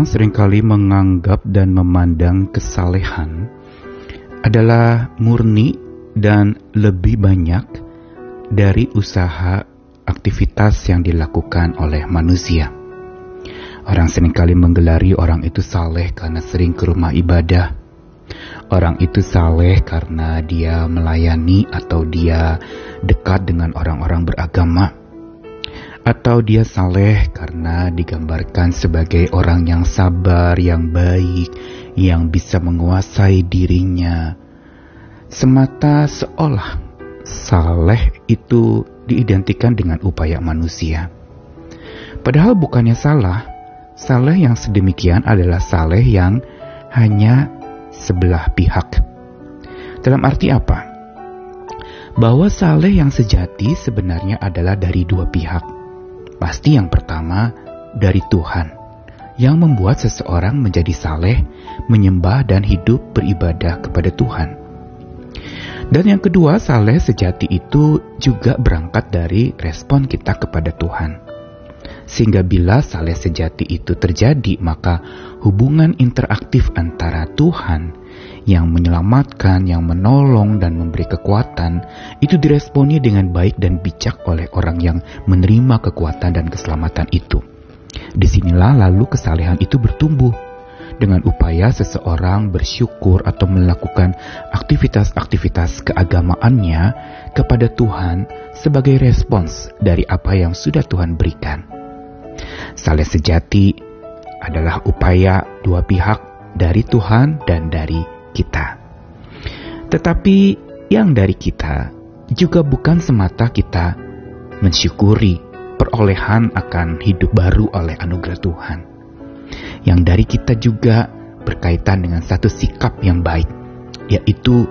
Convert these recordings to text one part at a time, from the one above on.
Orang sering kali menganggap dan memandang kesalehan adalah murni dan lebih banyak dari usaha aktivitas yang dilakukan oleh manusia. Orang sering kali menggelari orang itu saleh karena sering ke rumah ibadah. Orang itu saleh karena dia melayani atau dia dekat dengan orang-orang beragama atau dia saleh karena digambarkan sebagai orang yang sabar, yang baik, yang bisa menguasai dirinya. Semata seolah saleh itu diidentikan dengan upaya manusia. Padahal bukannya salah, saleh yang sedemikian adalah saleh yang hanya sebelah pihak. Dalam arti apa? Bahwa saleh yang sejati sebenarnya adalah dari dua pihak Pasti yang pertama dari Tuhan yang membuat seseorang menjadi saleh, menyembah dan hidup beribadah kepada Tuhan. Dan yang kedua, saleh sejati itu juga berangkat dari respon kita kepada Tuhan. Sehingga bila saleh sejati itu terjadi, maka hubungan interaktif antara Tuhan yang menyelamatkan, yang menolong dan memberi kekuatan, itu diresponi dengan baik dan bijak oleh orang yang menerima kekuatan dan keselamatan itu. Di sinilah lalu kesalehan itu bertumbuh dengan upaya seseorang bersyukur atau melakukan aktivitas-aktivitas keagamaannya kepada Tuhan sebagai respons dari apa yang sudah Tuhan berikan. Saleh sejati adalah upaya dua pihak dari Tuhan dan dari kita. Tetapi yang dari kita juga bukan semata kita mensyukuri perolehan akan hidup baru oleh anugerah Tuhan. Yang dari kita juga berkaitan dengan satu sikap yang baik, yaitu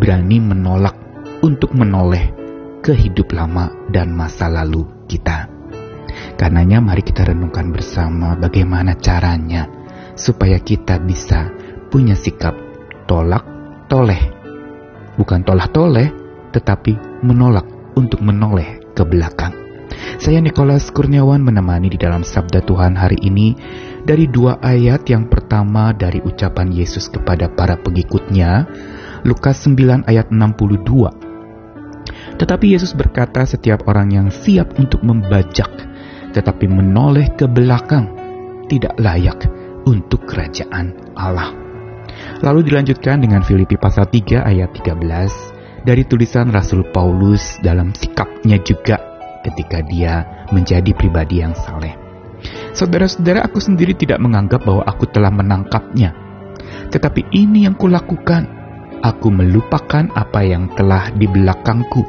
berani menolak untuk menoleh ke hidup lama dan masa lalu kita. Karenanya mari kita renungkan bersama bagaimana caranya supaya kita bisa punya sikap tolak toleh. Bukan tolah toleh, tetapi menolak untuk menoleh ke belakang. Saya Nikolas Kurniawan menemani di dalam Sabda Tuhan hari ini dari dua ayat yang pertama dari ucapan Yesus kepada para pengikutnya, Lukas 9 ayat 62. Tetapi Yesus berkata setiap orang yang siap untuk membajak, tetapi menoleh ke belakang, tidak layak untuk kerajaan Allah. Lalu dilanjutkan dengan Filipi pasal 3 ayat 13 dari tulisan Rasul Paulus dalam sikapnya juga ketika dia menjadi pribadi yang saleh. Saudara-saudara, aku sendiri tidak menganggap bahwa aku telah menangkapnya. Tetapi ini yang kulakukan. Aku melupakan apa yang telah di belakangku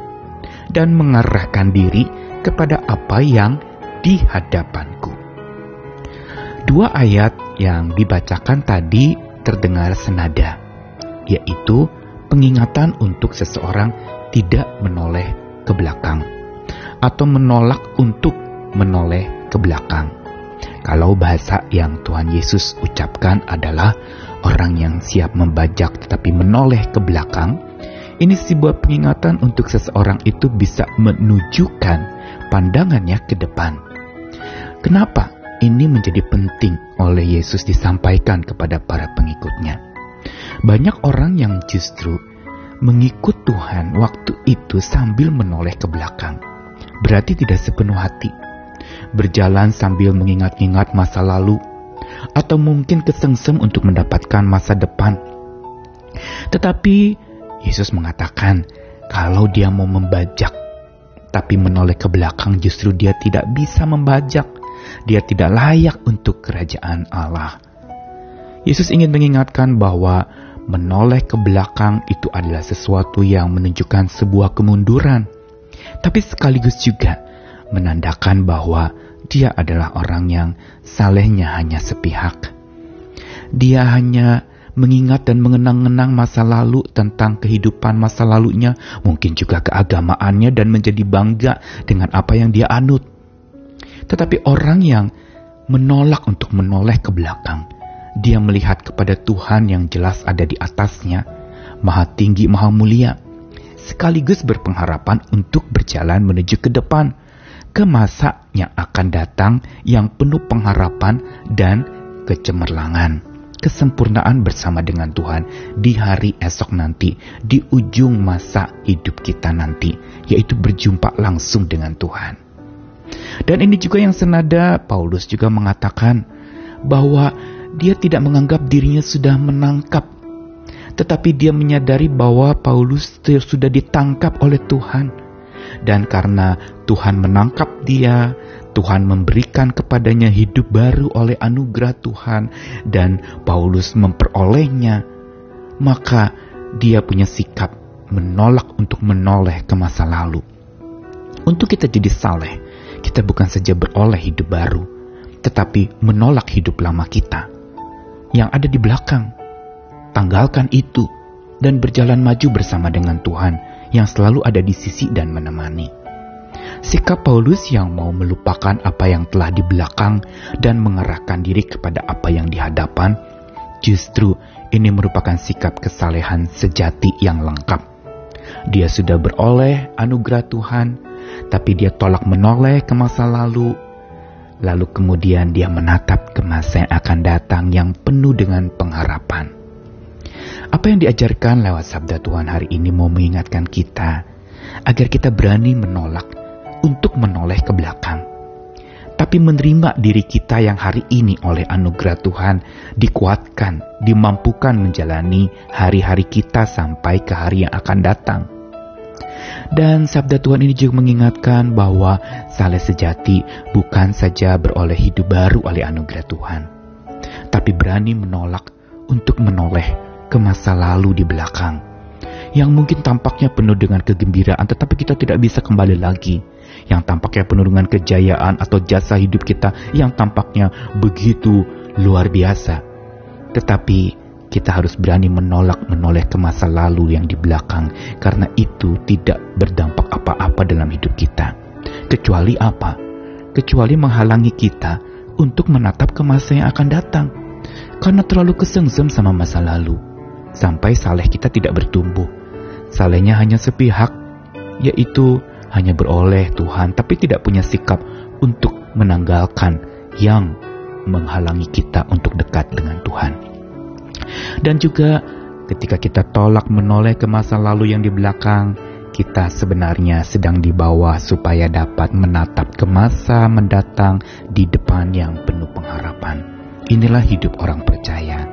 dan mengarahkan diri kepada apa yang di hadapanku. Dua ayat yang dibacakan tadi terdengar senada, yaitu pengingatan untuk seseorang tidak menoleh ke belakang atau menolak untuk menoleh ke belakang. Kalau bahasa yang Tuhan Yesus ucapkan adalah orang yang siap membajak tetapi menoleh ke belakang, ini sebuah pengingatan untuk seseorang itu bisa menunjukkan pandangannya ke depan. Kenapa? Ini menjadi penting oleh Yesus disampaikan kepada para pengikutnya. Banyak orang yang justru mengikut Tuhan waktu itu sambil menoleh ke belakang. Berarti tidak sepenuh hati. Berjalan sambil mengingat-ingat masa lalu atau mungkin kesengsem untuk mendapatkan masa depan. Tetapi Yesus mengatakan kalau dia mau membajak tapi menoleh ke belakang justru dia tidak bisa membajak dia tidak layak untuk kerajaan Allah. Yesus ingin mengingatkan bahwa menoleh ke belakang itu adalah sesuatu yang menunjukkan sebuah kemunduran, tapi sekaligus juga menandakan bahwa dia adalah orang yang salehnya hanya sepihak. Dia hanya mengingat dan mengenang-enang masa lalu tentang kehidupan masa lalunya, mungkin juga keagamaannya dan menjadi bangga dengan apa yang dia anut. Tetapi orang yang menolak untuk menoleh ke belakang, dia melihat kepada Tuhan yang jelas ada di atasnya, maha tinggi, maha mulia, sekaligus berpengharapan untuk berjalan menuju ke depan, ke masa yang akan datang yang penuh pengharapan dan kecemerlangan, kesempurnaan bersama dengan Tuhan di hari esok nanti, di ujung masa hidup kita nanti, yaitu berjumpa langsung dengan Tuhan. Dan ini juga yang senada Paulus juga mengatakan bahwa dia tidak menganggap dirinya sudah menangkap, tetapi dia menyadari bahwa Paulus sudah ditangkap oleh Tuhan. Dan karena Tuhan menangkap dia, Tuhan memberikan kepadanya hidup baru oleh anugerah Tuhan, dan Paulus memperolehnya, maka dia punya sikap menolak untuk menoleh ke masa lalu. Untuk kita jadi saleh, kita bukan saja beroleh hidup baru, tetapi menolak hidup lama kita yang ada di belakang. Tanggalkan itu dan berjalan maju bersama dengan Tuhan yang selalu ada di sisi dan menemani. Sikap Paulus yang mau melupakan apa yang telah di belakang dan mengerahkan diri kepada apa yang di hadapan, justru ini merupakan sikap kesalehan sejati yang lengkap. Dia sudah beroleh anugerah Tuhan, tapi dia tolak menoleh ke masa lalu lalu kemudian dia menatap ke masa yang akan datang yang penuh dengan pengharapan. Apa yang diajarkan lewat sabda Tuhan hari ini mau mengingatkan kita agar kita berani menolak untuk menoleh ke belakang. Tapi menerima diri kita yang hari ini oleh anugerah Tuhan dikuatkan, dimampukan menjalani hari-hari kita sampai ke hari yang akan datang. Dan sabda Tuhan ini juga mengingatkan bahwa saleh sejati bukan saja beroleh hidup baru oleh anugerah Tuhan, tapi berani menolak untuk menoleh ke masa lalu di belakang. Yang mungkin tampaknya penuh dengan kegembiraan tetapi kita tidak bisa kembali lagi. Yang tampaknya penuh dengan kejayaan atau jasa hidup kita yang tampaknya begitu luar biasa. Tetapi kita harus berani menolak menoleh ke masa lalu yang di belakang karena itu tidak berdampak apa-apa dalam hidup kita. Kecuali apa? Kecuali menghalangi kita untuk menatap ke masa yang akan datang. Karena terlalu kesengsem sama masa lalu. Sampai saleh kita tidak bertumbuh. Salehnya hanya sepihak, yaitu hanya beroleh Tuhan tapi tidak punya sikap untuk menanggalkan yang menghalangi kita untuk dekat dengan Tuhan. Dan juga ketika kita tolak menoleh ke masa lalu yang di belakang, kita sebenarnya sedang dibawa supaya dapat menatap ke masa mendatang di depan yang penuh pengharapan. Inilah hidup orang percaya.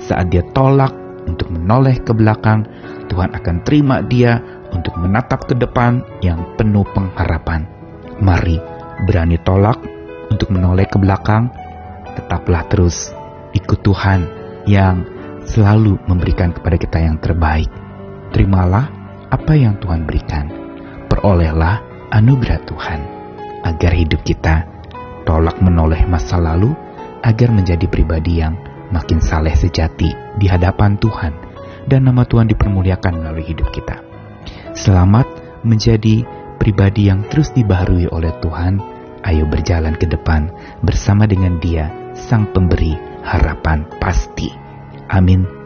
Saat dia tolak untuk menoleh ke belakang, Tuhan akan terima dia untuk menatap ke depan yang penuh pengharapan. Mari berani tolak untuk menoleh ke belakang, tetaplah terus ikut Tuhan yang selalu memberikan kepada kita yang terbaik. Terimalah apa yang Tuhan berikan. Perolehlah anugerah Tuhan agar hidup kita tolak menoleh masa lalu agar menjadi pribadi yang makin saleh sejati di hadapan Tuhan dan nama Tuhan dipermuliakan melalui hidup kita. Selamat menjadi pribadi yang terus dibaharui oleh Tuhan. Ayo berjalan ke depan bersama dengan Dia, Sang Pemberi harapan pasti. Amin.